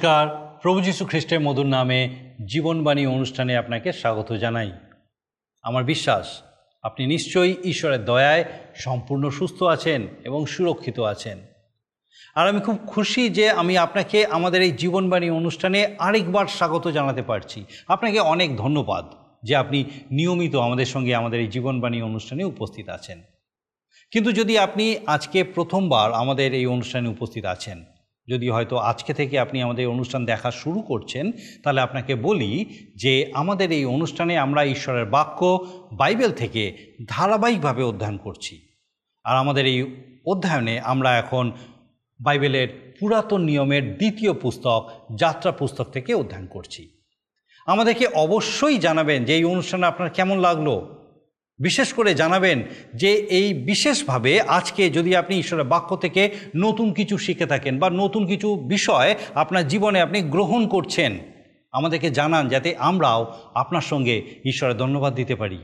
নমস্কার। প্রভু যীশু খ্রিস্টের মধুর নামে জীবনবাণী অনুষ্ঠানে আপনাকে স্বাগত জানাই। আমার বিশ্বাস, আপনি নিশ্চয়ই ঈশ্বরের দয়ায় সম্পূর্ণ সুস্থ আছেন এবং সুরক্ষিত আছেন। আর আমি খুব খুশি যে আমি আপনাকে আমাদের এই জীবনবাণী অনুষ্ঠানে আরেকবার স্বাগত জানাতে পারছি। আপনাকে অনেক ধন্যবাদ যে আপনি নিয়মিত আমাদের সঙ্গে আমাদের এই জীবনবাণী অনুষ্ঠানে উপস্থিত আছেন। কিন্তু যদি আপনি আজকে প্রথমবার আমাদের এই অনুষ্ঠানে উপস্থিত আছেন যদি হয়তো আজকে থেকে আপনি আমাদের অনুষ্ঠান দেখা শুরু করছেন, তাহলে আপনাকে বলি যে আমাদের এই অনুষ্ঠানে আমরা ঈশ্বরের বাক্য বাইবেল থেকে ধারাবাহিকভাবে অধ্যয়ন করছি। আর আমাদের এই অধ্যয়নে আমরা এখন বাইবেলের পুরাতন নিয়মের দ্বিতীয় পুস্তক, যাত্রা পুস্তক থেকে অধ্যয়ন করছি। আমাদেরকে অবশ্যই জানাবেন যে এই অনুষ্ঠান আপনার কেমন লাগল? বিশেষ করে জানাবেন যে এই বিশেষভাবে আজকে যদি আপনি ঈশ্বরের বাক্য থেকে নতুন কিছু শিখে থাকেন বা নতুন কিছু বিষয় আপনার জীবনে আপনি গ্রহণ করছেন, আমাদেরকে জানান যাতে আমরাও আপনার সঙ্গে ঈশ্বরের ধন্যবাদ দিতে পারি।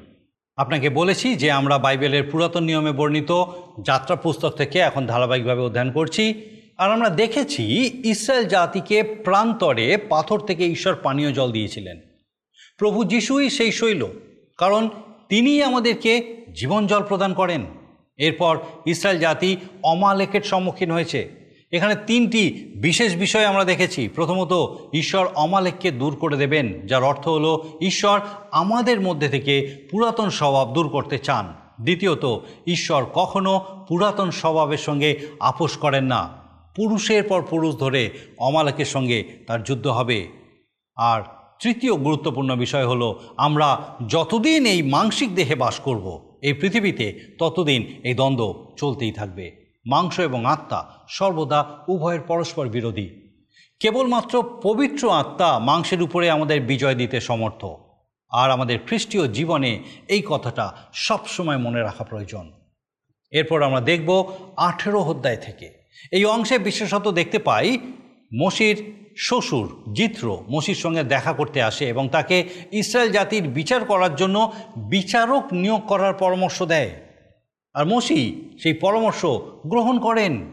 আপনাকে বলেছি যে আমরা বাইবেলের পুরাতন নিয়মে বর্ণিত যাত্রা পুস্তক থেকে এখন ধারাবাহিকভাবে অধ্যয়ন করছি। আর আমরা দেখেছি ইসরায়েল জাতিকে প্রান্তরে পাথর থেকে ঈশ্বর পানীয় জল দিয়েছিলেন। প্রভু যিশুই সেই শৈল। কারণ তিনিই আমাদেরকে জীবন জল প্রদান করেন। এরপর ইসরায়েল জাতি অমালেকের সম্মুখীন হয়েছে। এখানে তিনটি বিশেষ বিষয় আমরা দেখেছি। প্রথমত, ঈশ্বর অমালেককে দূর করে দেবেন, যার অর্থ হলো ঈশ্বর আমাদের মধ্যে থেকে পুরাতন স্বভাব দূর করতে চান। দ্বিতীয়ত, ঈশ্বর কখনো পুরাতন স্বভাবের সঙ্গে আপোষ করেন না। পুরুষের পর পুরুষ ধরে অমালেকের সঙ্গে তার যুদ্ধ হবে। আর তৃতীয় গুরুত্বপূর্ণ বিষয় হলো, আমরা যতদিন এই মাংসিক দেহে বাস করব, এই পৃথিবীতে ততদিন এই দ্বন্দ্ব চলতেই থাকবে। মাংস এবং আত্মা সর্বদা উভয়ের পরস্পর বিরোধী। কেবলমাত্র পবিত্র আত্মা মাংসের উপরে আমাদের বিজয় দিতে সমর্থ। আর আমাদের খ্রিস্টীয় জীবনে এই কথাটা সবসময় মনে রাখা প্রয়োজন। এরপর আমরা দেখব আঠেরো অধ্যায় থেকে। এই অংশে বিশেষত দেখতে পাই, মসির শ্বশুর জিত্র মসির সঙ্গে দেখা করতে আসে এবং তাকে ইসরায়েল জাতির বিচার করার জন্য বিচারক নিয়োগ করার পরামর্শ দেয়। আর মসি সেই পরামর্শ গ্রহণ করেন।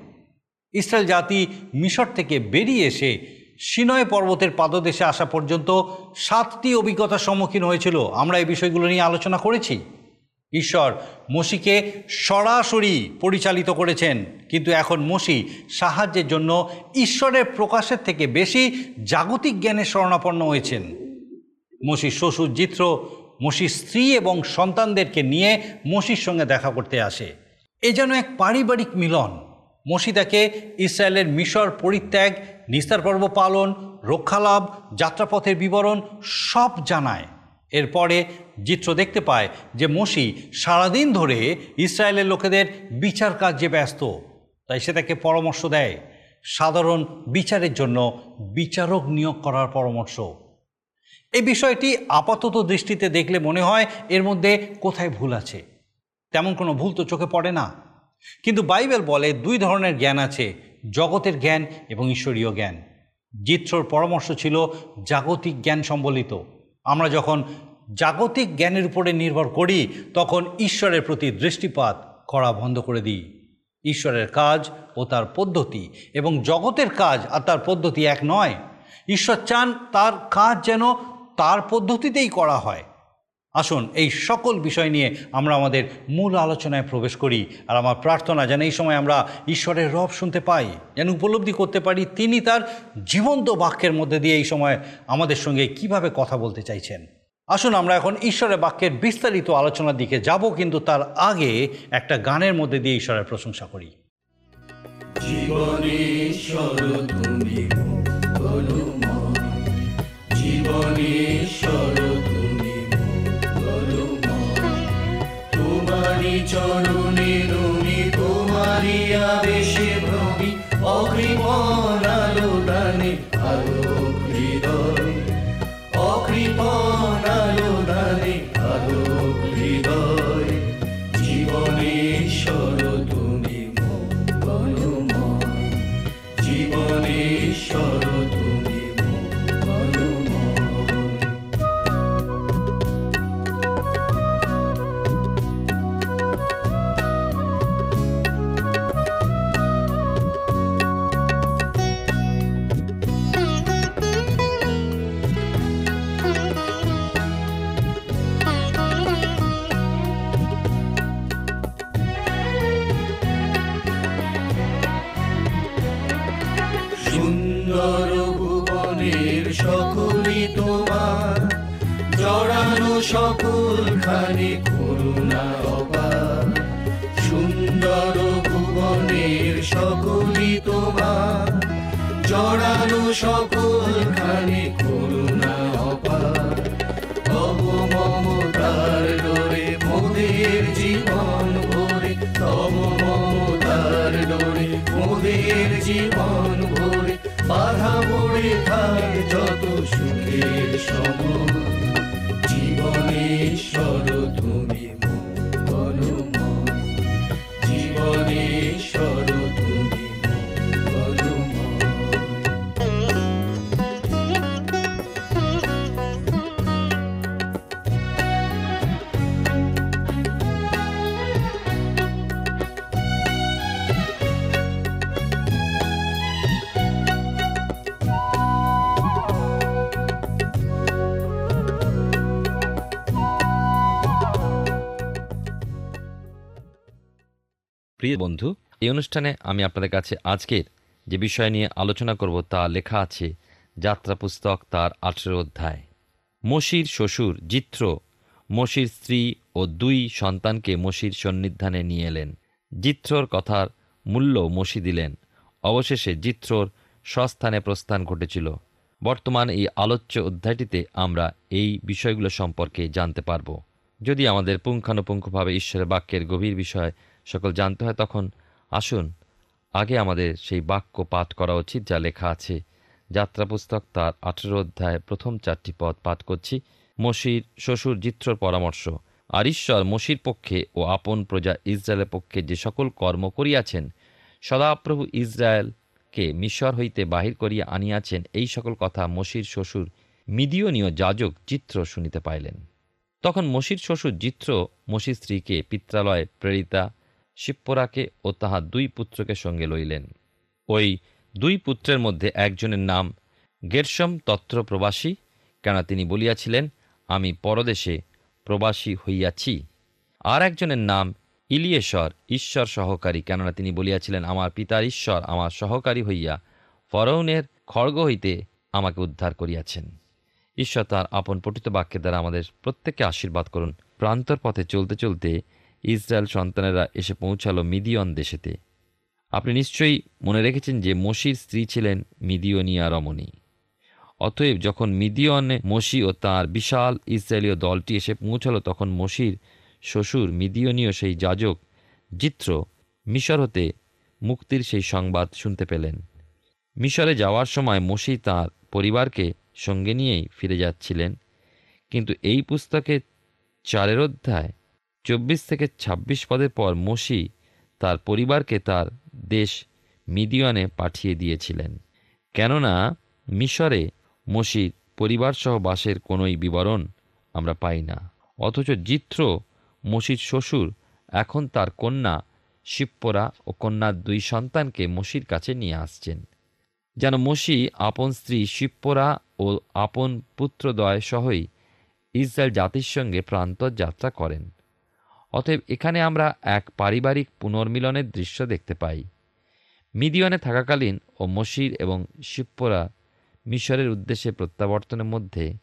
ইসরায়েল জাতি মিশর থেকে বেরিয়ে এসে সিনয় পর্বতের পাদদেশে আসা পর্যন্ত সাতটি অভিজ্ঞতার সম্মুখীন হয়েছিল। আমরা এই বিষয়গুলো নিয়ে আলোচনা করেছি। ঈশ্বর মসিকে সরাসরি পরিচালিত করেছেন। কিন্তু এখন মসি সাহায্যের জন্য ঈশ্বরের প্রকাশের থেকে বেশি জাগতিক জ্ঞানের শরণাপন্ন হয়েছেন। মসির শ্বশুর জিত্র, মসির স্ত্রী এবং সন্তানদেরকে নিয়ে মসির সঙ্গে দেখা করতে আসে। এ যেন এক পারিবারিক মিলন। মসি তাকে ইসরায়েলের মিশর পরিত্যাগ, নিস্তার পর্ব পালন, রক্ষালাভ, যাত্রাপথের বিবরণ সব জানায়। এরপরে চিত্র দেখতে পায় যে মসি সারাদিন ধরে ইসরায়েলের লোকেদের বিচার কার্যে ব্যস্ত। তাই সে তাকে পরামর্শ দেয়। সাধারণ বিচারের জন্য বিচারক নিয়োগ করার পরামর্শ। এই বিষয়টি আপাতত দৃষ্টিতে দেখলে মনে হয় এর মধ্যে কোথায় ভুল আছে। তেমন কোনো ভুল তো চোখে পড়ে না। কিন্তু বাইবেল বলে দুই ধরনের জ্ঞান আছে, জগতের জ্ঞান এবং ঈশ্বরীয় জ্ঞান। জিত্রর পরামর্শ ছিল জাগতিক জ্ঞান সম্বলিত। আমরা যখন জাগতিক জ্ঞানের উপরে নির্ভর করি, তখন ঈশ্বরের প্রতি দৃষ্টিপাত করা বন্ধ করে দিই। ঈশ্বরের কাজ ও তার পদ্ধতি এবং জগতের কাজ আর তার পদ্ধতি এক নয়। ঈশ্বর চান তার কাজ যেন তার পদ্ধতিতেই করা হয়। আসুন, এই সকল বিষয় নিয়ে আমরা আমাদের মূল আলোচনায় প্রবেশ করি আর আমার প্রার্থনা যেন এই সময় আমরা ঈশ্বরের রব শুনতে পাই, যেন উপলব্ধি করতে পারি তিনি তার জীবন্ত বাক্যের মধ্যে দিয়ে এই সময় আমাদের সঙ্গে কীভাবে কথা বলতে চাইছেন। আসুন আমরা এখন ঈশ্বরের বাক্যের বিস্তারিত আলোচনার দিকে যাব, কিন্তু তার আগে একটা গানের মধ্যে দিয়ে ঈশ্বরের প্রশংসা করি। জীবনেশ্বর সুন্দর ভুবনের সকলি তোমার। জড়ানো সকল খানে করুণা অবার সুন্দর ভুবনের সকলি তোমার। জড়ানো সকল খানে করুণা অবার তব মমতার ডোরে মোদের জীবন ভরে। তব মমতার ডোরে মোদের জীবন যত সুখের সময়। প্রিয় বন্ধু, এই অনুষ্ঠানে আমি আপনাদের কাছে আজকের যে বিষয় নিয়ে আলোচনা করব তা লেখা আছে যাত্রা পুস্তক তার আঠেরো অধ্যায়। মসির শ্বশুর জিত্র, মসির স্ত্রী ও দুই সন্তানকে মসির সন্নিধানে নিয়ে এলেন। জিত্রর কথার মূল্য মসি দিলেন। অবশেষে জিত্রর স্বস্থানে প্রস্থান ঘটেছিল। বর্তমান এই আলোচ্য অধ্যায়টিতে আমরা এই বিষয়গুলো সম্পর্কে জানতে পারব। যদি আমাদের পুঙ্খানুপুঙ্খভাবে ঈশ্বরের বাক্যের গভীর বিষয় সকল জানতে হয় তখন, আসুন, আগে আমাদের সেই বাক্য পাঠ করা উচিত যা লেখা আছে। যাত্রা পুস্তক তার আঠেরো অধ্যায় প্রথম চারটি পদ পাঠ করছি। মসির শ্বশুর জিত্রর পরামর্শ, আর ঈশ্বর মসির পক্ষে ও আপন প্রজা ইসরায়েলের পক্ষে যে সকল কর্ম করিয়াছেন, সদাপ্রভু ইসরায়েলকে মিশর হইতে বাহির করিয়া আনিয়াছেন, এই সকল কথা মসির শ্বশুর মিদিয়নীয় যাজক চিত্র শুনিতে পাইলেন। তখন মসির শ্বশুর জিত্র মসির স্ত্রীকে পিত্রালয়ে প্রেরিতা শিপ্পরাকে ও তাহার দুই পুত্রকে সঙ্গে লইলেন। ওই দুই পুত্রের মধ্যে একজনের নাম গেরসম তত্র প্রবাসী কেন তিনি বলিয়াছিলেন, আমি পরদেশে প্রবাসী হইয়াছি। আর একজনের নাম ইলিয়েশ্বর, ঈশ্বর সহকারী, কেননা তিনি বলিয়াছিলেন, আমার পিতার ঈশ্বর আমার সহকারী হইয়া ফরৌনের খড়গ হইতে আমাকে উদ্ধার করিয়াছেন। ঈশ্বর তার আপন পঠিত বাক্যের দ্বারা আমাদের প্রত্যেককে আশীর্বাদ করুন। প্রান্তর পথে চলতে চলতে ইসরায়েল সন্তানেরা এসে পৌঁছালো মিদিয়ন দেশেতে। আপনি নিশ্চয়ই মনে রেখেছেন যে মসির স্ত্রী ছিলেন মিদিয়নিয়া রমণী। অতএব যখন মিদিয়নে, মসি ও তার বিশাল ইসরায়েলীয় দলটি এসে পৌঁছালো, তখন মসির শ্বশুর মিদিয়নীয় সেই যাজক জিত্র মিশর হতে মুক্তির সেই সংবাদ শুনতে পেলেন। মিশরে যাওয়ার সময় মসি তার পরিবারকে সঙ্গে নিয়েই ফিরে যাচ্ছিলেন। কিন্তু এই পুস্তকে চারের অধ্যায় চব্বিশ থেকে ২৬ পদের পর মসি তার পরিবারকে তার দেশ মিদিয়নে পাঠিয়ে দিয়েছিলেন। কেননা মিশরে মসির পরিবারসহ বাসের কোনোই বিবরণ আমরা পাই না। অথচ জিত্র, মসির শ্বশুর, এখন তার কন্যা শিপ্পরা ও কন্যার দুই সন্তানকে মসির কাছে নিয়ে আসছেন। যেন মসি আপন স্ত্রী শিপ্পরা ও আপন পুত্রদয় সহই ইসরায়েল জাতির সঙ্গে প্রান্তর যাত্রা করেন। অতএব এখানে আমরা এক পারিবারিক পুনর্মিলনের দৃশ্য দেখতে পাই। মিদিয়নে থাকাকালীন ও মসির এবং শিপ্পরা মিশরের উদ্দেশ্যে প্রত্যাবর্তনের মধ্যে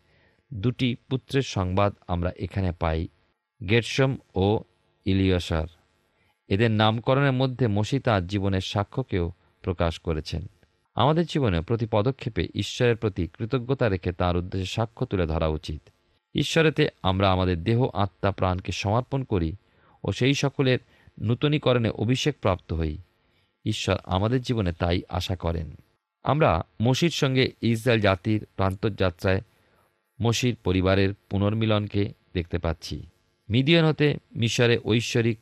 দুটি পুত্রের সংবাদ আমরা এখানে পাই, গেটসম ও ইলিয়সার। এদের নামকরণের মধ্যে মসি তাঁর জীবনের সাক্ষ্যকেও প্রকাশ করেছেন। আমাদের জীবনে প্রতি পদক্ষেপে ঈশ্বরের প্রতি কৃতজ্ঞতা রেখে তাঁর উদ্দেশ্যে সাক্ষ্য তুলে ধরা উচিত। ঈশ্বরেতে আমরা আমাদের দেহ, আত্মা, প্রাণকে সমর্পণ করি ও সেই সকলের নূতনীকরণে অভিষেক প্রাপ্ত হই। ঈশ্বর আমাদের জীবনে তাই আশা করেন। আমরা মসির সঙ্গে ইসরায়েল জাতির প্রান্তযাত্রায় মসির পরিবারের পুনর্মিলনকে দেখতে পাচ্ছি। মিডিয়ান হতে মিশরে ঐশ্বরিক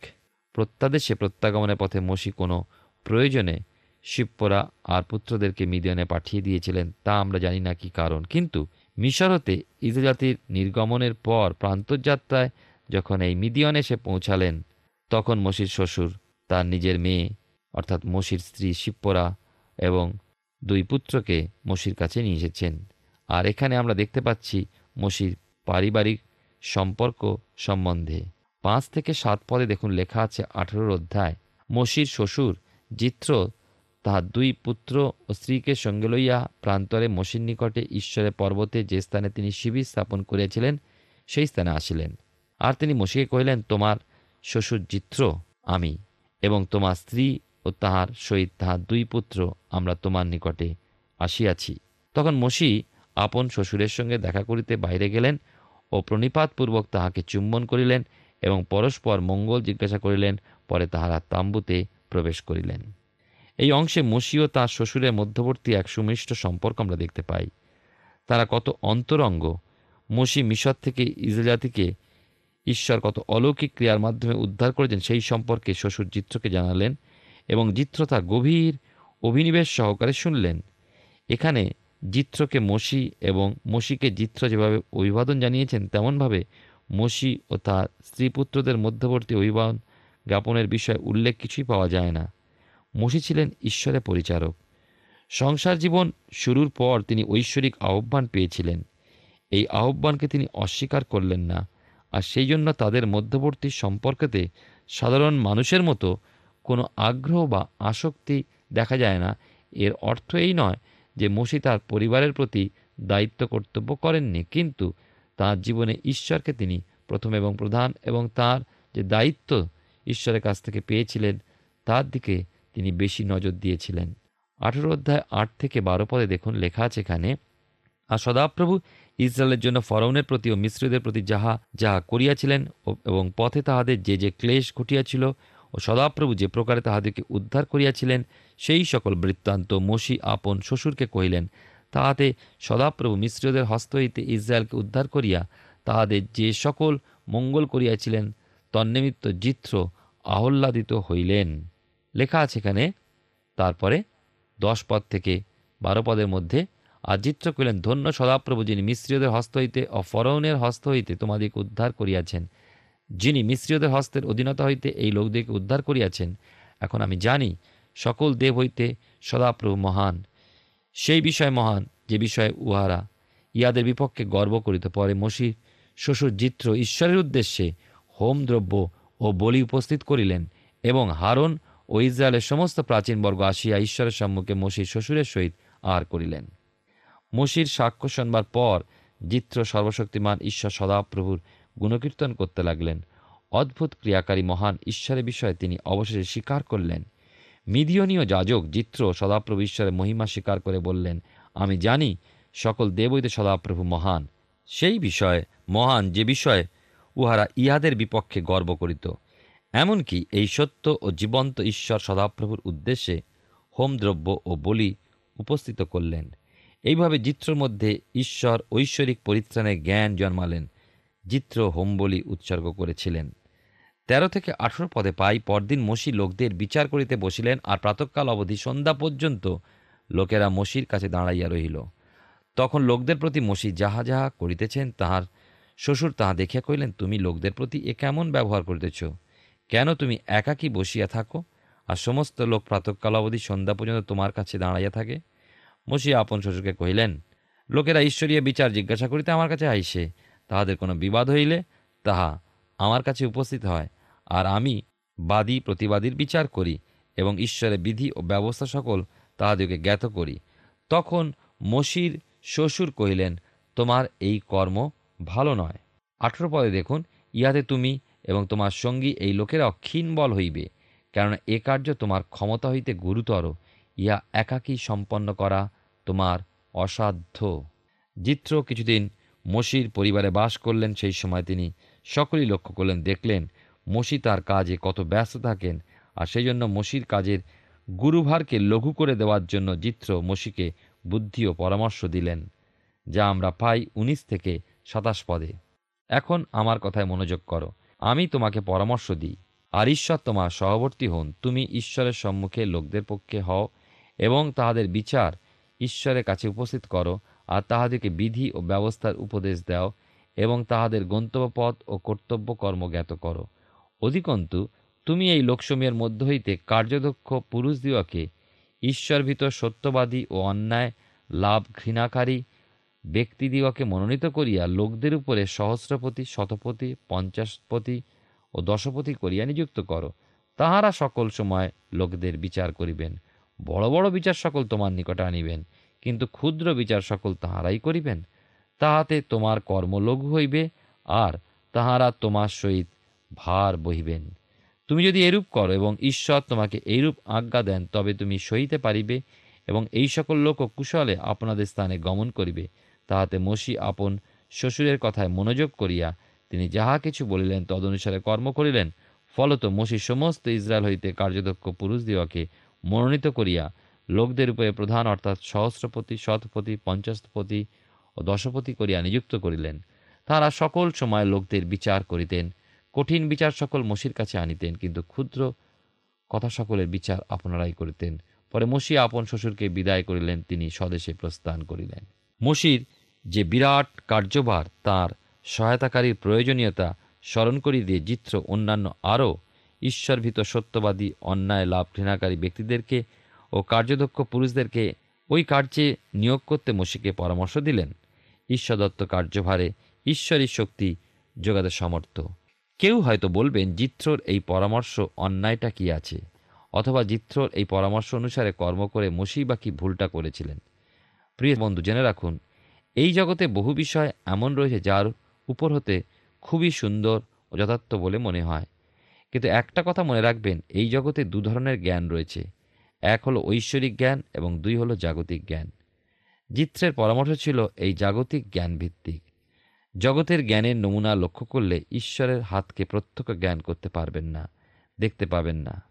প্রত্যাদেশে প্রত্যাগমনের পথে মসি কোনো প্রয়োজনে শিবপরা আর পুত্রদেরকে মিডিয়ানে পাঠিয়ে দিয়েছিলেন তা আমরা জানি না কি কারণ। কিন্তু মিশর হতে ইসরায়েল জাতির নির্গমনের পর প্রান্তযাত্রায় যখন এই মিডিয়ন এসে পৌঁছালেন, তখন মসির শ্বশুর, তার নিজের মেয়ে, অর্থাৎ মসির স্ত্রী শিবপরা এবং দুই পুত্রকে মসির কাছে নিয়ে এসেছেন। আর এখানে আমরা দেখতে পাচ্ছি মসির পারিবারিক সম্পর্ক সম্বন্ধে। পাঁচ থেকে সাত পদে দেখুন লেখা আছে আঠেরোর অধ্যায়। মসির শ্বশুর জিত্র তাহার দুই পুত্র ও স্ত্রীকে সঙ্গে লইয়া প্রান্তরে মসির নিকটে ঈশ্বরের পর্বতে যে স্থানে তিনি শিবির স্থাপন করিয়াছিলেন, সেই স্থানে আসিলেন। আর তিনি মসিকে কহিলেন, তোমার শ্বশুর জিত্র আমি এবং তোমার স্ত্রী ও তাহার সহিত তাহার দুই পুত্র আমরা তোমার নিকটে আসিয়াছি। তখন মসি আপন শ্বশুরের সঙ্গে দেখা করিতে বাইরে গেলেন ও প্রণিপাতপূর্বক তাহাকে চুম্বন করিলেন এবং পরস্পর মঙ্গল জিজ্ঞাসা করিলেন, পরে তাহারা তাম্বুতে প্রবেশ করিলেন। এই অংশে মসি ও তাঁর শ্বশুরের মধ্যবর্তী এক সুমিষ্ট সম্পর্ক আমরা দেখতে পাই। তারা কত অন্তরঙ্গ। মসি মিশর থেকে ইসরায়েল ঈশ্বর কত অলৌকিক ক্রিয়ার মাধ্যমে উদ্ধার করেছেন, সেই সম্পর্কে শ্বশুর জিত্রকে জানালেন এবং জিত্র তা গভীর অভিনিবেশ সহকারে শুনলেন। এখানে জিত্রকে মসি এবং মসিকে জিত্র যেভাবে অভিবাদন জানিয়েছেন, তেমনভাবে মসি ও তার স্ত্রী পুত্রদের মধ্যবর্তী অভিবাদন জ্ঞাপনের বিষয়ে উল্লেখ কিছুই পাওয়া যায় না। মসি ছিলেন ঈশ্বরের পরিচারক। সংসার জীবন শুরুর পর তিনি ঐশ্বরিক আহ্বান পেয়েছিলেন। এই আহ্বানকে তিনি অস্বীকার করলেন না। আর সেই জন্য তাদের মধ্যবর্তী সম্পর্কেতে সাধারণ মানুষের মতো কোনো আগ্রহ বা আসক্তি দেখা যায় না। এর অর্থ এই নয় যে মসি তার পরিবারের প্রতি দায়িত্ব কর্তব্য করেননি, কিন্তু তার জীবনে ঈশ্বরকে তিনি প্রথম এবং প্রধান এবং তার যে দায়িত্ব ঈশ্বরের কাছ থেকে পেয়েছিলেন, তার দিকে তিনি বেশি নজর দিয়েছিলেন। আঠেরো অধ্যায় আট থেকে বারো পদে দেখুন, লেখা আছে এখানে, আর সদাপ্রভু ইসরায়েলের জন্য ফরৌনের প্রতি ও মিশ্রদের প্রতি যাহা যাহা করিয়াছিলেন এবং পথে তাহাদের যে যে ক্লেশ ঘটিয়াছিল ও সদাপ্রভু যে প্রকারে তাহাদেরকে উদ্ধার করিয়াছিলেন, সেই সকল বৃত্তান্ত মসি আপন শ্বশুরকে কহিলেন, তাহাতে সদাপ্রভু মিশ্রদের হস্ত হইতে ইসরায়েলকে উদ্ধার করিয়া তাহাদের যে সকল মঙ্গল করিয়াছিলেন, তন্নিমিত্ত জিত্র আহ্লাদিত হইলেন। লেখা আছে এখানে। তারপরে দশ পদ থেকে বারো পদের মধ্যে, আর জিত্র কহিলেন ধন্য সদাপ্রভু যিনি মিশ্রীয়দের হস্ত হইতে ও ফরৌনের হস্ত হইতে তোমাদিকে উদ্ধার করিয়াছেন। যিনি মিশ্রীয়দের হস্তের অধীনতা হইতে এই লোকদিকে উদ্ধার করিয়াছেন। এখন আমি জানি, সকল দেব হইতে সদাপ্রভু মহান। সেই বিষয় মহান, যে বিষয়ে উহারা ইহাদের বিপক্ষে গর্ব করিত। পরে মসি শ্বশুর জিত্র ঈশ্বরের উদ্দেশ্যে হোম দ্রব্য ও বলি উপস্থিত করিলেন এবং হারন ও ইসরায়েলের সমস্ত প্রাচীনবর্গ আসিয়া ঈশ্বরের সম্মুখে মসির শ্বশুরের সহিত আহার করিলেন। মসির সাক্ষ্য শোনবার পর জিত্র সর্বশক্তিমান ঈশ্বর সদাপ্রভুর গুণকীর্তন করতে লাগলেন। অদ্ভুত ক্রিয়াকারী মহান ঈশ্বরের বিষয়ে তিনি অবশেষে স্বীকার করলেন। মিদিয়নীয় যাজক জিত্র সদাপ্রভু ঈশ্বরের মহিমা স্বীকার করে বললেন, আমি জানি সকল দেবইতে সদাপ্রভু মহান। সেই বিষয়ে, মহান যে বিষয়ে উহারা ইহাদের বিপক্ষে গর্ব করিত। এমনকি এই সত্য ও জীবন্ত ঈশ্বর সদাপ্রভুর উদ্দেশ্যে হোমদ্রব্য ও বলি উপস্থিত করলেন। এইভাবে জিত্রর মধ্যে ঈশ্বর ঐশ্বরিক পরিত্রাণের জ্ঞান জন্মালেন জিত্র হোম বলি উৎসর্গ করেছিলেন। তেরো থেকে আঠেরো পদে পাই পরদিন মসি লোকদের বিচার করিতে বসিলেন আর প্রাতকাল অবধি সন্ধ্যা পর্যন্ত লোকেরা মসির কাছে দাঁড়াইয়া রহিল। তখন লোকদের প্রতি মসি যাহা যাহা করিতেছেন, তাহার শ্বশুর তাহা দেখিয়া কহিলেন, তুমি লোকদের প্রতি এ কেমন ব্যবহার করিতেছ? কেন তুমি একাকী বসিয়া থাকো আর সমস্ত লোক প্রাতকাল অবধি সন্ধ্যা পর্যন্ত তোমার কাছে দাঁড়াইয়া থাকে? মসি আপন শ্বশুরকে কহিলেন, লোকেরা ঈশ্বরীয় বিচার জিজ্ঞাসা করিতে আমার কাছে আইসে। তাহাদের কোনো বিবাদ হইলে তাহা আমার কাছে উপস্থিত হয়। আর আমি বাদী প্রতিবাদীর বিচার করি এবং ঈশ্বরের বিধি ও ব্যবস্থা সকল তাহাদেরকে জ্ঞাত করি। তখন মসির শ্বশুর কহিলেন, তোমার এই কর্ম ভালো নয়। আঠেরো পদে দেখুন, ইহাতে তুমি এবং তোমার সঙ্গী এই লোকেরা ক্ষীণ বল হইবে কেননা এ কার্য তোমার ক্ষমতা হইতে গুরুতর, ইহা একাকী সম্পন্ন করা তোমার অসাধ্য। জিত্র কিছুদিন মসির পরিবারে বাস করলেন, সেই সময় তিনি সকলেই লক্ষ্য করলেন, দেখলেন মসি তার কাজে কত ব্যস্ত থাকেন, আর সেই জন্য মসির কাজের গুরুভারকে লঘু করে দেওয়ার জন্য জিত্র মসিকে বুদ্ধি ও পরামর্শ দিলেন, যা আমরা পাই উনিশ থেকে সাতাশ পদে। এখন আমার কথায় মনোযোগ করো। আমি তোমাকে পরামর্শ দিই। আর ঈশ্বর তোমার সহবর্তী হন, তুমি ঈশ্বরের সম্মুখে লোকদের পক্ষে হও এবং তাহাদের বিচার ঈশ্বরের কাছে উপস্থিত করো আর তাহাদেরকে বিধি ও ব্যবস্থার উপদেশ দাও এবং তাহাদের গন্তব্যপথ ও কর্তব্য কর্ম জ্ঞাত করো। অধিকন্তু, তুমি এই লোকসময়ের মধ্য হইতে কার্যদক্ষ পুরুষদিওকে ঈশ্বরভীত সত্যবাদী ও অন্যায়, লাভ ঘৃণাকারী ব্যক্তিদিগকে মনোনীত করিয়া লোকদের উপরে সহস্রপতি, শতপতি, পঞ্চাশপতি ও দশপতি করিয়া নিযুক্ত করো। তাহারা সকল সময় লোকদের বিচার করিবেন। বড় বড় বিচার সকল তোমার নিকটে আনিবেন, কিন্তু ক্ষুদ্র বিচার সকল তাহারাই করিবেন। তাহাতে তোমার কর্ম লঘু হইবে আর তাহারা তোমার সহিত ভার বহিবেন। তুমি যদি এরূপ করো এবং ঈশ্বর তোমাকে এইরূপ আজ্ঞা দেন, তবে তুমি সহিতে পারিবে এবং এই সকল লোকও কুশলে আপনাদের স্থানে গমন করিবে। তাহাতে মসি আপন শ্বশুরের কথায় মনোযোগ করিয়া তিনি যাহা কিছু বলিলেন তদনুসারে কর্ম করিলেন। ফলত মসি সমস্ত ইসরায়েল হইতে কার্যদক্ষ পুরুষ দিওয়াকে মনোনীত করিয়া লোকদের উপরে প্রধান অর্থাৎ সহস্রপতি, শতপতি, পঞ্চাশপতি ও দশপতি করিয়া নিযুক্ত করিলেন। তাহারা সকল সময় লোকদের বিচার করিতেন, কঠিন বিচার সকল মসির কাছে আনিতেন, কিন্তু ক্ষুদ্র কথা সকলের বিচার আপনারাই করিতেন। পরে মসি আপন শ্বশুরকে বিদায় করিলেন, তিনি স্বদেশে প্রস্থান করিলেন। মসির যে বিরাট কার্যভার তার সহায়তাকারীর প্রয়োজনীয়তা স্মরণ করিয়ে দিয়ে জিত্র অন্যান্য আরও ঈশ্বরভীত সত্যবাদী অন্যায় লাভ ঘৃণাকারী ব্যক্তিদেরকে ও কার্যদক্ষ পুরুষদেরকে ওই কার্যে নিয়োগ করতে মসিকে পরামর্শ দিলেন। ঈশ্বরদত্ত কার্যভারে ঈশ্বরী শক্তি যোগাতে সমর্থ। কেউ হয়তো বলবেন জিত্রর এই পরামর্শ অন্যায়টা কি আছে? অথবা জিত্রর এই পরামর্শ অনুসারে কর্ম করে মসি বা কি ভুলটা করেছিলেন? প্রিয় বন্ধু, জেনে রাখুন এই জগতে বহু বিষয় এমন রয়েছে যার উপর হতে খুবই সুন্দর ও যথার্থ বলে মনে হয়। কিন্তু একটা কথা মনে রাখবেন, এই জগতে দু ধরনের জ্ঞান রয়েছে। এক হলো ঐশ্বরিক জ্ঞান এবং দুই হলো জাগতিক জ্ঞান। জিত্রের পরামর্শ ছিল এই জাগতিক জ্ঞান ভিত্তিক জগতের জ্ঞানের নমুনা লক্ষ্য করলে ঈশ্বরের হাতকে প্রত্যক্ষ জ্ঞান করতে পারবেন না, দেখতে পাবেন না।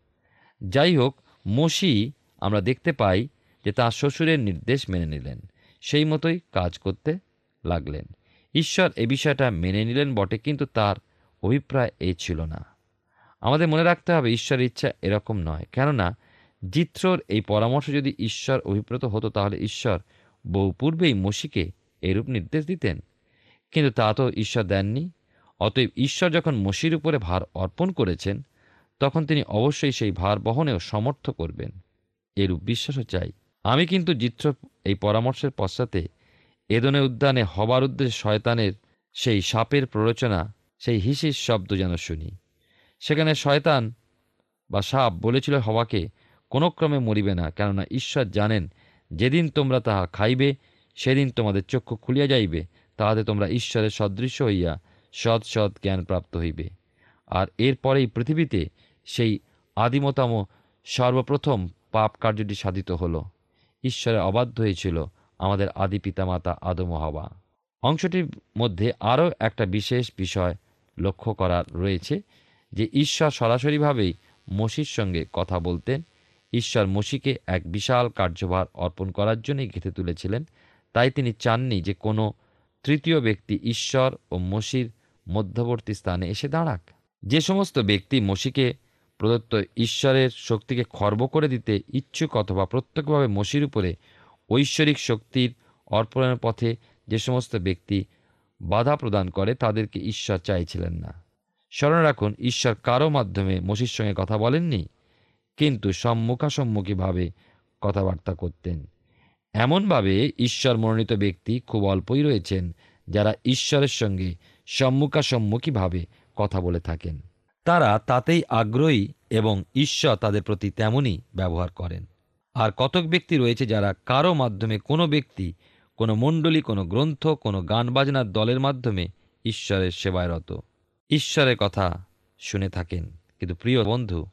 যাই হোক, মসি আমরা দেখতে পাই যে তার শ্বশুরের নির্দেশ মেনে নিলেন। সেই মতোই কাজ করতে লাগলেন। ঈশ্বর এ বিষয়টা মেনে নিলেন বটে, কিন্তু তার অভিপ্রায় এ ছিল না। আমাদের মনে রাখতে হবে ঈশ্বরের ইচ্ছা এরকম নয়, কেননা জিত্রর এই পরামর্শ যদি ঈশ্বর অভিপ্রেত হতো, তাহলে ঈশ্বর বহু পূর্বেই মসিকে এরূপ নির্দেশ দিতেন। কিন্তু তা তো ঈশ্বর দেননি। অতএব ঈশ্বর যখন মসির উপরে ভার অর্পণ করেছেন, তখন তিনি অবশ্যই সেই ভার বহনেও সমর্থ করবেন। এরূপ বিশ্বাসও চাই। আমি কিন্তু জিত্র এই পরামর্শের পশ্চাতে এদনে উদ্যানে হবার উদ্দেশ্যে শয়তানের সেই সাপের প্ররোচনা, সেই হিসিস শব্দ যেন শুনি। সেখানে শয়তান বা সাপ বলেছিল হওয়াকে কোনো ক্রমে মরিবে না, কেননা ঈশ্বর জানেন, যেদিন তোমরা তাহা খাইবে, সেদিন তোমাদের চক্ষু খুলিয়া যাইবে, তাহাতে তোমরা ঈশ্বরের সদৃশ্য হইয়া সৎ সৎ জ্ঞান প্রাপ্ত হইবে। আর এরপরেই পৃথিবীতে সেই আদিমতম সর্বপ্রথম পাপ কার্যটি সাধিত হল। ঈশ্বরের অবাধ্য হয়েছিল আমাদের আদি পিতামাতা আদম হাওয়া। অংশটির মধ্যে আরও একটা বিশেষ বিষয় লক্ষ্য করার রয়েছে যে ঈশ্বর সরাসরিভাবেই মসির সঙ্গে কথা বলতেন। ঈশ্বর মসিকে এক বিশাল কার্যভার অর্পণ করার জন্যই গেঁথে তুলেছিলেন। তাই তিনি চাননি যে কোনো তৃতীয় ব্যক্তি ঈশ্বর ও মসির মধ্যবর্তী স্থানে এসে দাঁড়াক। যে সমস্ত ব্যক্তি মসিকে প্রদত্ত ঈশ্বরের শক্তিকে খর্ব করে দিতে ইচ্ছুক অথবা প্রত্যক্ষভাবে মসির উপরে ঐশ্বরিক শক্তির অর্পণের পথে যে সমস্ত ব্যক্তি বাধা প্রদান করে, তাদেরকে ঈশ্বর চাইছিলেন না। স্মরণ রাখুন, ঈশ্বর কারও মাধ্যমে মসির সঙ্গে কথা বলেননি, কিন্তু সম্মুখাসম্মুখীভাবে কথাবার্তা করতেন। এমনভাবে ঈশ্বর মনোনীত ব্যক্তি খুব অল্পই রয়েছেন যারা ঈশ্বরের সঙ্গে সম্মুখাসম্মুখীভাবে কথা বলে থাকেন। তারা তাতেই আগ্রহী এবং ঈশ্বর তাদের প্রতি তেমনই ব্যবহার করেন। আর কতক ব্যক্তি রয়েছে যারা কারও মাধ্যমে কোনো ব্যক্তি, কোনো মণ্ডলী, কোনো গ্রন্থ, কোনো গান বাজনার দলের মাধ্যমে ঈশ্বরের সেবায়রত। ঈশ্বরের কথা শুনে থাকেন। কিন্তু প্রিয় বন্ধু,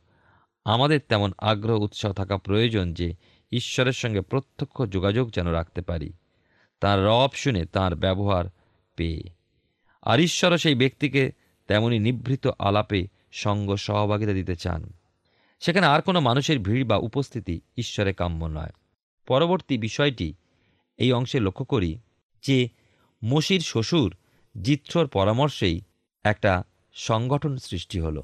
আমাদের তেমন আগ্রহ, উৎসাহ থাকা প্রয়োজন যে ঈশ্বরের সঙ্গে প্রত্যক্ষ যোগাযোগ যেন রাখতে পারি। তার রব শুনে তার ব্যবহার পেয়ে। আর ঈশ্বরও সেই ব্যক্তিকে তেমনি নিভৃত আলাপে সঙ্গ সহভাগিতা দিতে চান। সেখানে আর কোনো মানুষের ভিড় বা উপস্থিতি ঈশ্বরে কাম্য নয়। পরবর্তী বিষয়টি এই অংশে লক্ষ্য করি যে মসির শ্বশুর জিত্রর পরামর্শেই একটা সংগঠন সৃষ্টি হলো।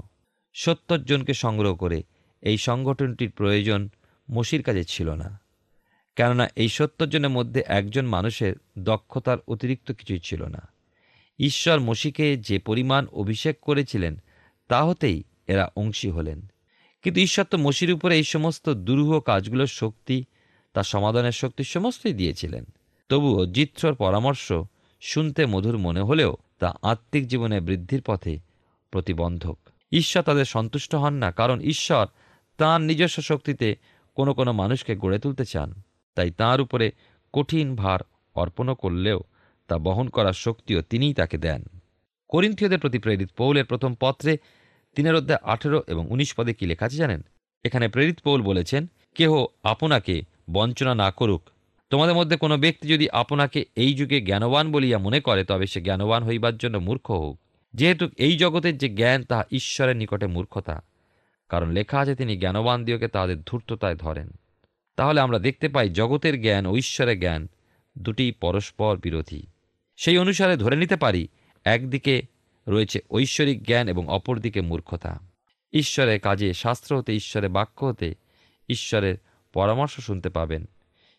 সত্তর জনকে সংগ্রহ করে এই সংগঠনটির প্রয়োজন মসির কাজে ছিল না। কেননা এই সত্তর জনের মধ্যে একজন মানুষের দক্ষতার অতিরিক্ত কিছুই ছিল না। ঈশ্বর মসিকে যে পরিমাণ অভিষেক করেছিলেন তা হতেই এরা অংশী হলেন। কিন্তু ঈশ্বর তো মসির উপরে এই সমস্ত দুরূহ কাজগুলোর শক্তি তা সমাধানের শক্তি সমস্তই দিয়েছিলেন। তবুও জিত্রর পরামর্শ শুনতে মধুর মনে হলেও তা আত্মিক জীবনে বৃদ্ধির পথে প্রতিবন্ধক। ঈশ্বর তাদের সন্তুষ্ট হন না, কারণ ঈশ্বর তাঁর নিজস্ব শক্তিতে কোনো কোনো মানুষকে গড়ে তুলতে চান। তাই তাঁর উপরে কঠিন ভার অর্পণ করলেও তা বহন করার শক্তিও তিনিই তাকে দেন। করিন্থীয়দের প্রতি প্রেরিত পৌলের প্রথম পত্রে তিনের অধ্যায় আঠেরো এবং উনিশ পদে কি লেখা আছে জানেন? এখানে প্রেরিত পৌল বলেছেন, কেহ আপনাকে বঞ্চনা না করুক। তোমাদের মধ্যে কোনো ব্যক্তি যদি আপনাকে এই যুগে জ্ঞানবান বলিয়া মনে করে, তবে সে জ্ঞানবান হইবার জন্য মূর্খ হোক। যেহেতু এই জগতের যে জ্ঞান, তাহা ঈশ্বরের নিকটে মূর্খতা। কারণ লেখা আছে, তিনি জ্ঞানবান দিওকে তাদের ধূর্ততায় ধরেন। তাহলে আমরা দেখতে পাই, জগতের জ্ঞান ও ঈশ্বরের জ্ঞান দুটি পরস্পর বিরোধী। সেই অনুসারে ধরে নিতে পারি, একদিকে রয়েছে ঐশ্বরিক জ্ঞান এবং অপরদিকে মূর্খতা। ঈশ্বরের কাজে শাস্ত্র হতে, ঈশ্বরের বাক্য হতে, ঈশ্বরের পরামর্শ শুনতে পাবেন।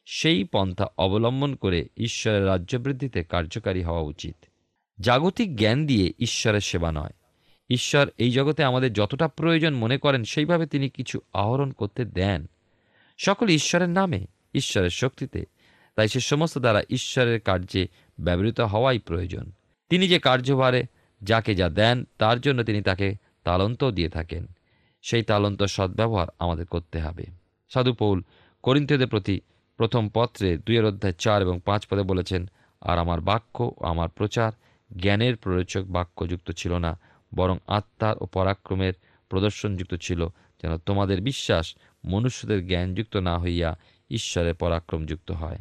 সেই পন্থা অবলম্বন করে ঈশ্বরের রাজ্যবৃদ্ধিতে কার্যকারী হওয়া উচিত। জাগতিক জ্ঞান দিয়ে ঈশ্বরের সেবা নয়। ঈশ্বর এই জগতে আমাদের যতটা প্রয়োজন মনে করেন, সেইভাবে তিনি কিছু আহরণ করতে দেন। সকল ঈশ্বরের নামে, ঈশ্বরের শক্তিতে। তাই সে সমস্ত দ্বারা ঈশ্বরের কার্যে ব্যবহৃত হওয়াই প্রয়োজন। তিনি যে কার্যভারে যাকে যা দেন, তার জন্য তিনি তাকে তালন্ত দিয়ে থাকেন। সেই তালন্ত সদ্ব্যবহার আমাদের করতে হবে। সাধু পৌল করিন্থীয়দের প্রতি প্রথম পত্রে দুইয়ের অধ্যায় চার এবং পাঁচ পদে বলেছেন, আর আমার বাক্য ও আমার প্রচার জ্ঞানের প্ররোচক বাক্যযুক্ত ছিল না, বরং আত্মার ও পরাক্রমের প্রদর্শনযুক্ত ছিল, যেন তোমাদের বিশ্বাস মনুষ্যদের জ্ঞানযুক্ত না হইয়া ঈশ্বরের পরাক্রমযুক্ত হয়।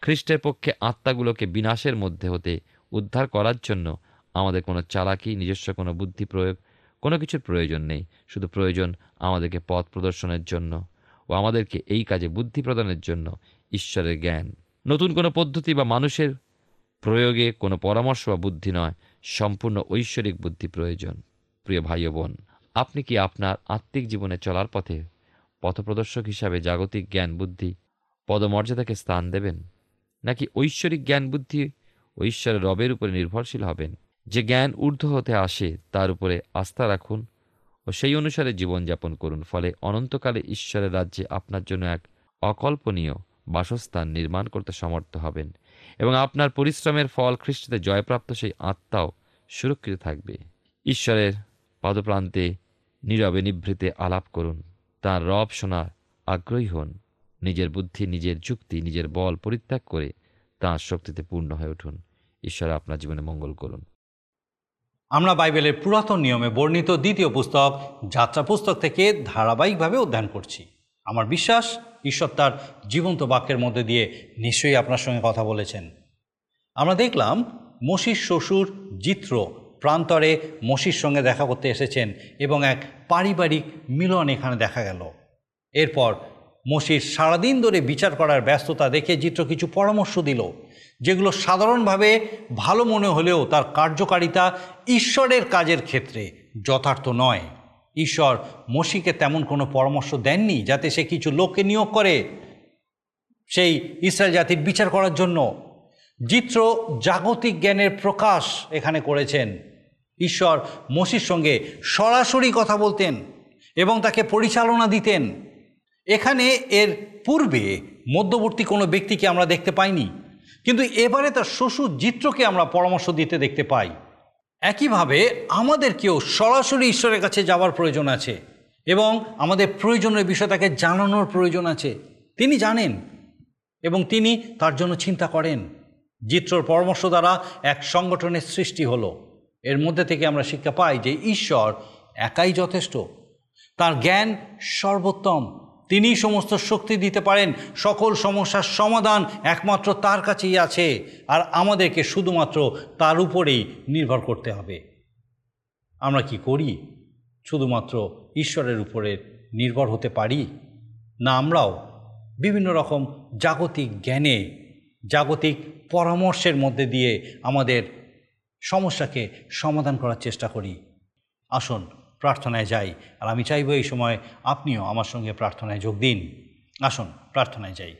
খ্রিস্টের পক্ষে আত্মাগুলোকে বিনাশের মধ্যে হতে উদ্ধার করার জন্য আমাদের কোনো চালাকি, নিজস্ব কোনো বুদ্ধি প্রয়োগ, কোনো কিছুর প্রয়োজন নেই। শুধু প্রয়োজন আমাদেরকে পথ প্রদর্শনের জন্য ও আমাদেরকে এই কাজে বুদ্ধি প্রদানের জন্য ঈশ্বরের জ্ঞান। নতুন কোনো পদ্ধতি বা মানুষের প্রয়োগে কোনো পরামর্শ বা বুদ্ধি নয়, সম্পূর্ণ ঐশ্বরিক বুদ্ধি প্রয়োজন। প্রিয় ভাই বোন, আপনি কি আপনার আত্মিক জীবনে চলার পথে পথপ্রদর্শক হিসাবে জাগতিক জ্ঞান বুদ্ধি পদমর্যাদাকে স্থান দেবেন? নাকি ঐশ্বরিক জ্ঞান বুদ্ধি ও ঈশ্বরের রবের উপরে নির্ভরশীল হবেন? যে জ্ঞান ঊর্ধ্ব হতে আসে, তার উপরে আস্থা রাখুন ও সেই অনুসারে জীবনযাপন করুন। ফলে অনন্তকালে ঈশ্বরের রাজ্যে আপনার জন্য এক অকল্পনীয় বাসস্থান নির্মাণ করতে সমর্থ হবেন এবং আপনার পরিশ্রমের ফল খ্রিস্টতে জয়প্রাপ্ত সেই আত্মাও সুরক্ষিত থাকবে। ঈশ্বরের পদপ্রান্তে নীরবে নিভৃতে আলাপ করুন। তার রব শোনার আগ্রহী হন। নিজের বুদ্ধি, নিজের যুক্তি, নিজের বল পরিত্যাগ করে তাঁর শক্তিতে পূর্ণ হয়ে উঠুন। ঈশ্বর আপনার জীবনে মঙ্গল করুন। আমরা বাইবেলের পুরাতন নিয়মে বর্ণিত দ্বিতীয় পুস্তক যাত্রা পুস্তক থেকে ধারাবাহিকভাবে অধ্যয়ন করছি। আমার বিশ্বাস, ঈশ্বর তার জীবন্ত বাক্যের মধ্যে দিয়ে নিশ্চয়ই আপনার সঙ্গে কথা বলেছেন। আমরা দেখলাম, মসির শ্বশুর জিত্র প্রান্তরে মসির সঙ্গে দেখা করতে এসেছেন এবং এক পারিবারিক মিলন এখানে দেখা গেল। এরপর মসির সারাদিন ধরে বিচার করার ব্যস্ততা দেখে জিত্র কিছু পরামর্শ দিল। যেগুলো সাধারণভাবে ভালো মনে হলেও তার কার্যকারিতা ঈশ্বরের কাজের ক্ষেত্রে যথার্থ নয়। ঈশ্বর মসিকে তেমন কোনো পরামর্শ দেননি যাতে সে কিছু লোককে নিয়োগ করে সেই ইসরায়েল জাতির বিচার করার জন্য। চিত্র জাগতিক জ্ঞানের প্রকাশ এখানে করেছেন। ঈশ্বর মসির সঙ্গে সরাসরি কথা বলতেন এবং তাকে পরিচালনা দিতেন। এখানে এর পূর্বে মধ্যবর্তী কোনো ব্যক্তিকে আমরা দেখতে পাইনি। কিন্তু এবারে তার শ্বশুর চিত্রকে আমরা পরামর্শ দিতে দেখতে পাই। একইভাবে আমাদেরকেও সরাসরি ঈশ্বরের কাছে যাওয়ার প্রয়োজন আছে এবং আমাদের প্রয়োজনের বিষয় তাকে জানানোর প্রয়োজন আছে। তিনি জানেন এবং তিনি তার জন্য চিন্তা করেন। চিত্রর পরামর্শ দ্বারা এক সংগঠনের সৃষ্টি হলো। এর মধ্যে থেকে আমরা শিক্ষা পাই যে ঈশ্বর একাই যথেষ্ট। তার জ্ঞান সর্বোত্তম। তিনি সমস্ত শক্তি দিতে পারেন। সকল সমস্যার সমাধান একমাত্র তার কাছেই আছে। আর আমাদেরকে শুধুমাত্র তার উপরেই নির্ভর করতে হবে। আমরা কি করি? শুধুমাত্র ঈশ্বরের উপরে নির্ভর হতে পারি? না, আমরাও বিভিন্ন রকম জাগতিক জ্ঞানে, জাগতিক পরামর্শের মধ্যে দিয়ে আমাদের সমস্যাকে সমাধান করার চেষ্টা করি। আসুন প্রার্থনায় যাই। আর আমি চাইব এই সময় আপনিও আমার সঙ্গে প্রার্থনায় যোগ দিন। আসুন, প্রার্থনায় যাই।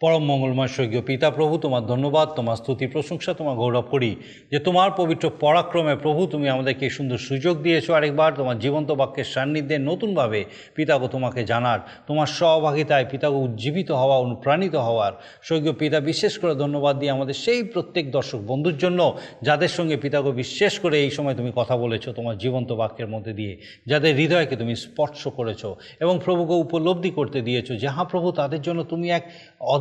পরম মঙ্গলময় স্বর্গীয় পিতা প্রভু, তোমার ধন্যবাদ, তোমার স্তুতি, প্রশংসা, তোমার গৌরব করি যে তোমার পবিত্র পরাক্রমে প্রভু, তুমি আমাদেরকে সুন্দর সুযোগ দিয়েছ আরেকবার, তোমার জীবন্ত বাক্যের সান্নিধ্যে নতুনভাবে পিতাকে তোমাকে জানার, তোমার সহভাগিতায় পিতাকে উজ্জীবিত হওয়া, অনুপ্রাণিত হওয়ার। স্বর্গীয় পিতা, বিশেষ করে ধন্যবাদ দিয়ে আমাদের সেই প্রত্যেক দর্শক বন্ধুর জন্য, যাদের সঙ্গে পিতাকে বিশেষ করে এই সময় তুমি কথা বলেছ, তোমার জীবন্ত বাক্যের মধ্যে দিয়ে, যাদের হৃদয়কে তুমি স্পর্শ করেছ এবং প্রভুকে উপলব্ধি করতে দিয়েছ যাহা প্রভু, তাদের জন্য তুমি এক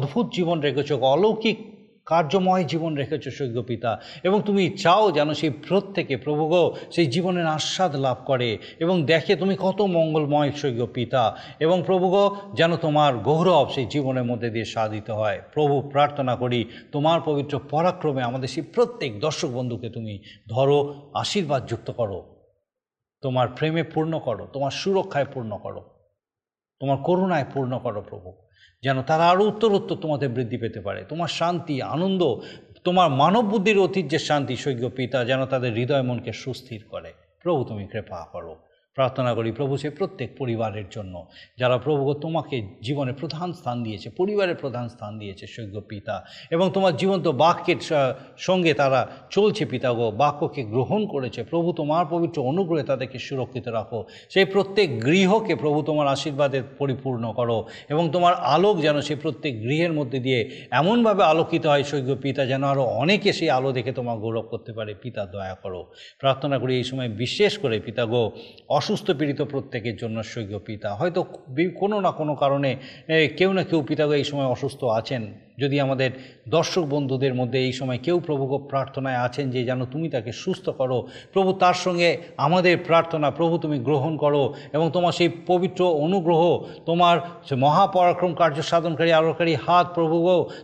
অদ্ভুত জীবন রেখেছো অলৌকিক কার্যময় জীবন রেখেছ সৈক্য পিতা। এবং তুমি চাও যেন সেই প্রত্যেকে প্রভু গো সেই জীবনের আস্বাদ লাভ করে এবং দেখে তুমি কত মঙ্গলময় সৈক্য পিতা। এবং প্রভুগ যেন তোমার গৌরব সেই জীবনের মধ্যে দিয়ে সাধিত হয়। প্রভু, প্রার্থনা করি, তোমার পবিত্র পরাক্রমে আমাদের সেই প্রত্যেক দর্শক বন্ধুকে তুমি ধরো, আশীর্বাদ যুক্ত করো। তোমার প্রেমে পূর্ণ করো, তোমার সুরক্ষায় পূর্ণ করো। তোমার করুণায় পূর্ণ করো প্রভু। যেন তারা আরও উত্তরোত্তর তোমাদের বৃদ্ধি পেতে পারে। তোমার শান্তি, আনন্দ, তোমার মানব বুদ্ধির অতীত যে শান্তি সৈক্য পিতা, যেন তাদের হৃদয় মনকে সুস্থির করে। প্রভু তুমি কৃপা করো। প্রার্থনা করি, প্রভু, সে প্রত্যেক পরিবারের জন্য, যারা প্রভু তোমাকে জীবনে প্রধান স্থান দিয়েছে, পরিবারের প্রধান স্থান দিয়েছে, সৈক্য পিতা, এবং তোমার জীবন্ত বাক্যের সঙ্গে তারা চলছে পিতা গো, বাক্যকে গ্রহণ করেছে, প্রভু, তোমার পবিত্র অনুগ্রহে তাদেরকে সুরক্ষিত রাখো। সেই প্রত্যেক গৃহকে প্রভু, তোমার আশীর্বাদে পরিপূর্ণ করো, এবং তোমার আলোক যেন সেই প্রত্যেক গৃহের মধ্যে দিয়ে এমনভাবে আলোকিত হয়, সৈক্য পিতা, যেন আরও অনেকে সেই আলো দেখে তোমার গৌরব করতে পারে। পিতা, দয়া করো। প্রার্থনা করি এই সময় বিশেষ করে পিতা গো অসুস্থ পীড়িত প্রত্যেকের জন্য স্বৈগীয় পিতা। হয়তো কোনো না কোনো কারণে কেউ না কেউ পিতা এই সময় অসুস্থ আছেন। যদি আমাদের দর্শক বন্ধুদের মধ্যে এই সময় কেউ প্রভুকে প্রার্থনায় আছেন যে যেন তুমি তাকে সুস্থ করো, প্রভু তার সঙ্গে আমাদের প্রার্থনা, প্রভু তুমি গ্রহণ করো এবং তোমার সেই পবিত্র অনুগ্রহ, তোমার মহাপরাক্রম কার্য সাধনকারী আলোকারী হাত প্রভু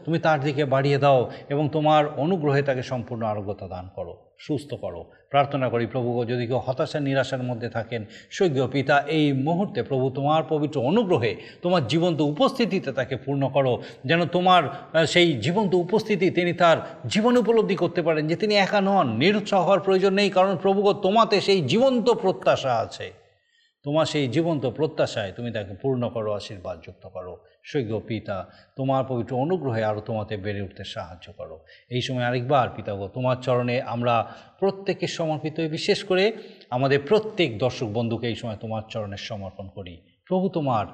তুমি তার দিকে বাড়িয়ে দাও এবং তোমার অনুগ্রহে তাকে সম্পূর্ণ আরোগ্যতা দান করো, সুস্থ করো। প্রার্থনা করি প্রভু যদি কেউ হতাশা নিরাশার মধ্যে থাকেন সৈক্য পিতা, এই মুহূর্তে প্রভু তোমার পবিত্র অনুগ্রহে তোমার জীবন্ত উপস্থিতিতে তাকে পূর্ণ করো, যেন তোমার সেই জীবন্ত উপস্থিতি তিনি তার জীবন উপলব্ধি করতে পারেন যে তিনি একা নন, নিরুৎসাহ হওয়ার প্রয়োজন নেই, কারণ প্রভুগ তোমাতে সেই জীবন্ত প্রত্যাশা আছে। তোমার সেই জীবন্ত প্রত্যাশায় তুমি তাকে পূর্ণ করো, আশীর্বাদ যুক্ত করো। সৈক্য পিতা, তোমার পবিত্র অনুগ্রহে আরও তোমাতে বেড়ে উঠতে সাহায্য করো। এই সময় আরেকবার পিতা গো, তোমার চরণে আমরা প্রত্যেকে সমর্পিত বিশেষ করে আমাদের প্রত্যেক দর্শক বন্ধুকে এই সময় তোমার চরণে সমর্পণ করি। প্রভু তোমার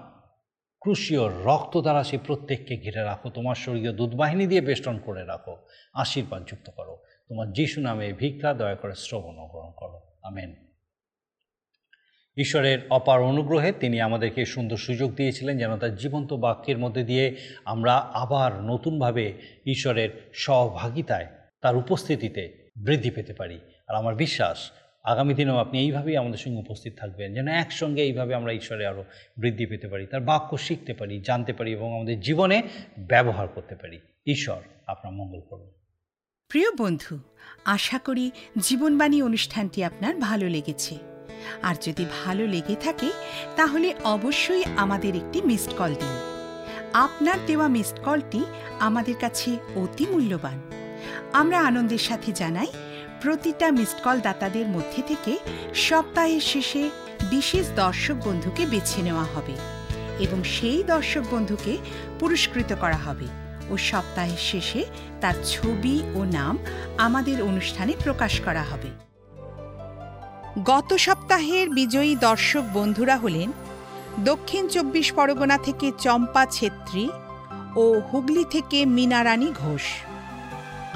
ক্রুশীয় রক্ত দ্বারা সেই প্রত্যেককে ঘিরে রাখো। তোমার স্বর্গীয় দুধবাহিনী দিয়ে বেষ্টন করে রাখো। আশীর্বাদ যুক্ত করো। তোমার যিশু নামে ভিক্ষা, দয়া করে শ্রবণ গ্রহণ করো। আমেন। ঈশ্বরের অপার অনুগ্রহে তিনি আমাদেরকে সুন্দর সুযোগ দিয়েছিলেন যেন তার জীবন্ত বাক্যের মধ্যে দিয়ে আমরা আবার নতুনভাবে ঈশ্বরের সহভাগিতায় তার উপস্থিতিতে বৃদ্ধি পেতে পারি। আর আমার বিশ্বাস আগামী দিনেও আপনি এইভাবেই আমাদের সঙ্গে উপস্থিত থাকবেন, যেন একসঙ্গে এইভাবে আমরা ঈশ্বরে আরও বৃদ্ধি পেতে পারি, তার বাক্য শিখতে পারি, জানতে পারি এবং আমাদের জীবনে ব্যবহার করতে পারি। ঈশ্বর আপনার মঙ্গল করুন। প্রিয় বন্ধু, আশা করি জীবনবাণী অনুষ্ঠানটি আপনার ভালো লেগেছে। আর যদি ভালো লেগে থাকে, তাহলে অবশ্যই আমাদের একটি মিসড কল দিন। আপনার দেওয়া মিসড কলটি আমাদের কাছে অতি মূল্যবান। আমরা আনন্দের সাথে জানাই প্রতিটা মিসড কল দাতাদের মধ্যে থেকে সপ্তাহের শেষে বিশেষ দর্শক বন্ধুকে বেছে নেওয়া হবে এবং সেই দর্শক বন্ধুকে পুরস্কৃত করা হবে ও সপ্তাহের শেষে তার ছবি ও নাম আমাদের অনুষ্ঠানে প্রকাশ করা হবে। গত সপ্তাহের বিজয়ী দর্শক বন্ধুরা হলেন দক্ষিণ চব্বিশ পরগনা থেকে চম্পা ছেত্রী ও হুগলি থেকে Minarani Ghosh.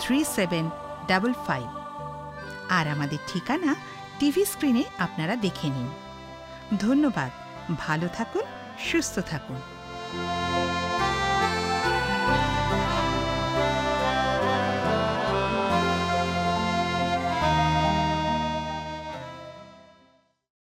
Three seven double five আর আমাদের ঠিকানা টিভি স্ক্রিনে আপনারা দেখে নিন। ধন্যবাদ। ভালো থাকুন, সুস্থ থাকুন।